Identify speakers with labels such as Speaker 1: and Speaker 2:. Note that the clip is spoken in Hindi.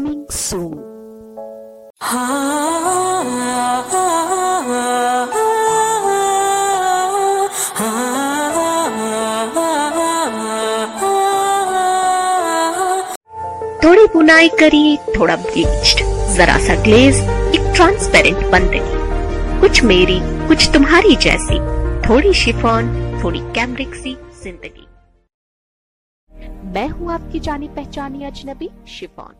Speaker 1: coming soon. थोड़ी बुनाई करी थोड़ा ब्लीच्ड जरा सा ग्लेज एक ट्रांसपेरेंट बन कुछ मेरी, कुछ तुम्हारी जैसी. थोड़ी शिफॉन थोड़ी कैमरिक सी ज़िंदगी. मैं हूँ आपकी जानी पहचानी अजनबी शिफॉन